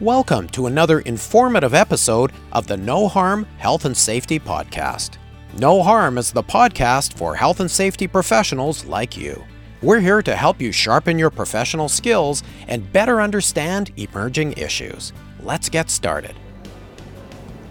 Welcome to another informative episode of the No Harm Health and Safety Podcast. No Harm is the podcast for health and safety professionals like you. We're here to help you sharpen your professional skills and better understand emerging issues. Let's get started.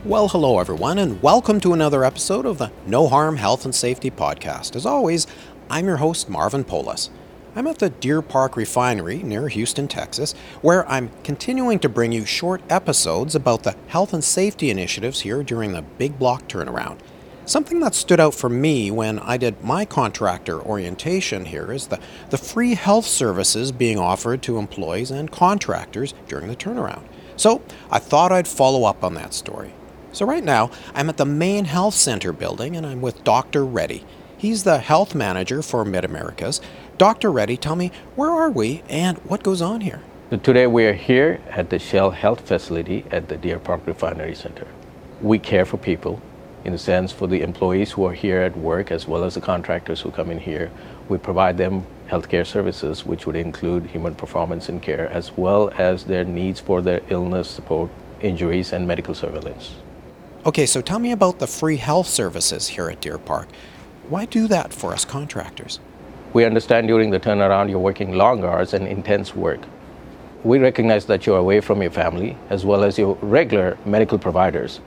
Well, hello everyone, and welcome to another episode of the No Harm Health and Safety Podcast. As always, I'm your host, Marvin Polis. I'm at the Deer Park Refinery near Houston, Texas, where I'm continuing to bring you short episodes about the health and safety initiatives here during the Big Block turnaround. Something that stood out for me when I did my contractor orientation here is the, the free health services being offered to employees and contractors during the turnaround. So I thought I'd follow up on that story. So right now, I'm at the main health center building and I'm with Dr. Reddy. He's the health manager for Mid Americas. Dr. Reddy, tell me, where are we and what goes on here? So today we are here at the Shell Health Facility at the Deer Park Refinery Center. We care for people, in a sense, for the employees who are here at work as well as the contractors who come in here. We provide them healthcare services, which would include human performance and care, as well as their needs for their illness support, injuries, and medical surveillance. Okay, so tell me about the free health services here at Deer Park. Why do that for us contractors? We understand during the turnaround you're working long hours and intense work. We recognize that you're away from your family as well as your regular medical providers.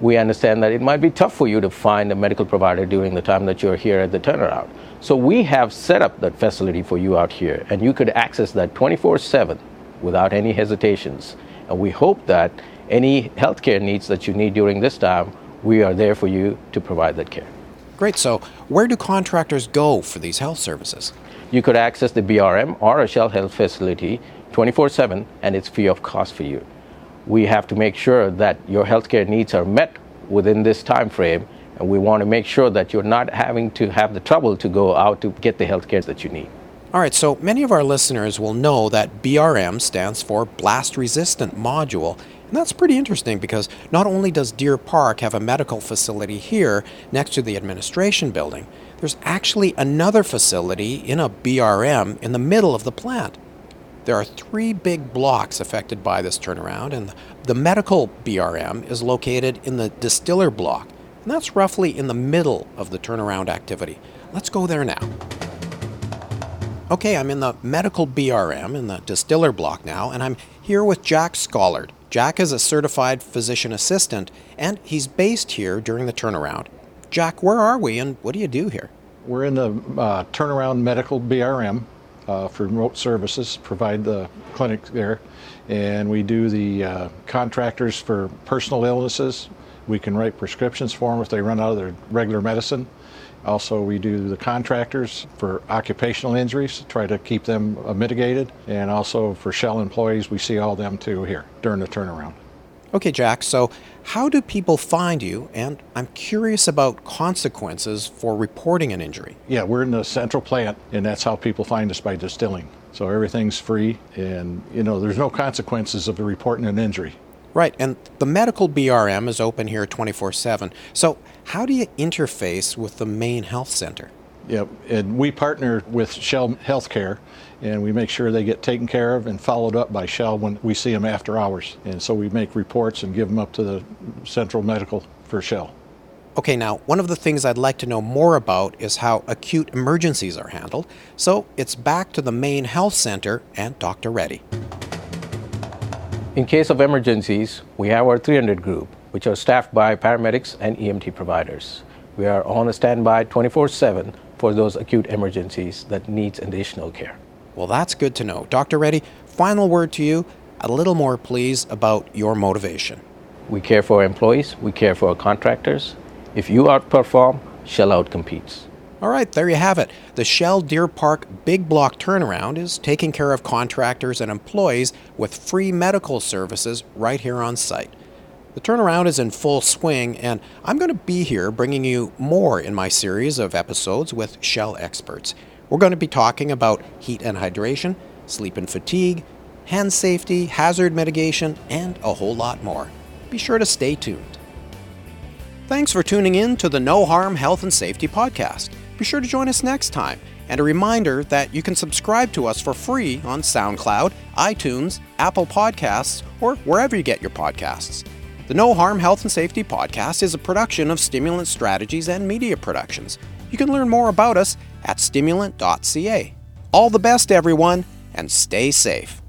We understand that it might be tough for you to find a medical provider during the time that you're here at the turnaround. So we have set up that facility for you out here, and you could access that 24 7 without any hesitations. And we hope that any healthcare needs that you need during this time, we are there for you to provide that care. Great. So, where do contractors go for these health services? You could access the BRM or a Shell Health facility 24 7, and it's free of cost for you. We have to make sure that your healthcare needs are met within this time frame, and we want to make sure that you're not having to have the trouble to go out to get the healthcare that you need. All right, so many of our listeners will know that BRM stands for Blast Resistant Module, and that's pretty interesting because not only does Deer Park have a medical facility here next to the administration building, there's actually another facility in a BRM in the middle of the plant. There are three big blocks affected by this turnaround, and the medical BRM is located in the distiller block, and that's roughly in the middle of the turnaround activity. Let's go there now. Okay, I'm in the medical BRM in the distiller block now, and I'm here with Jack Scollard. Jack is a certified physician assistant, and he's based here during the turnaround. Jack, where are we, and what do you do here? We're in the uh, turnaround medical BRM uh, for remote services, provide the clinic there, and we do the uh, contractors for personal illnesses. We can write prescriptions for them if they run out of their regular medicine. Also, we do the contractors for occupational injuries, try to keep them uh, mitigated. And also for Shell employees, we see all them too here during the turnaround. Okay, Jack, so how do people find you? And I'm curious about consequences for reporting an injury. Yeah, we're in the central plant, and that's how people find us by distilling. So everything's free, and you know, there's no consequences of reporting an injury. Right, and the medical BRM is open here 24 7. So, how do you interface with the main health center? Yep, and we partner with Shell Healthcare, and we make sure they get taken care of and followed up by Shell when we see them after hours. And so we make reports and give them up to the Central Medical for Shell. Okay, now, one of the things I'd like to know more about is how acute emergencies are handled. So, it's back to the main health center and Dr. Reddy. In case of emergencies, we have our 300 group, which are staffed by paramedics and EMT providers. We are on a standby 24 7 for those acute emergencies that needs additional care. Well, that's good to know. Dr. Reddy, final word to you. A little more, please, about your motivation. We care for our employees, we care for our contractors. If you outperform, Shell outcompetes. All right, there you have it. The Shell Deer Park Big Block Turnaround is taking care of contractors and employees with free medical services right here on site. The turnaround is in full swing, and I'm going to be here bringing you more in my series of episodes with Shell experts. We're going to be talking about heat and hydration, sleep and fatigue, hand safety, hazard mitigation, and a whole lot more. Be sure to stay tuned. Thanks for tuning in to the No Harm Health and Safety Podcast. Be sure to join us next time. and a reminder that you can subscribe to us for free on SoundCloud, iTunes, Apple Podcasts, or wherever you get your podcasts. The No Harm Health and Safety Podcast is a production of Stimulant Strategies and Media Productions. You can learn more about us at stimulant.ca. All the best, everyone, and stay safe.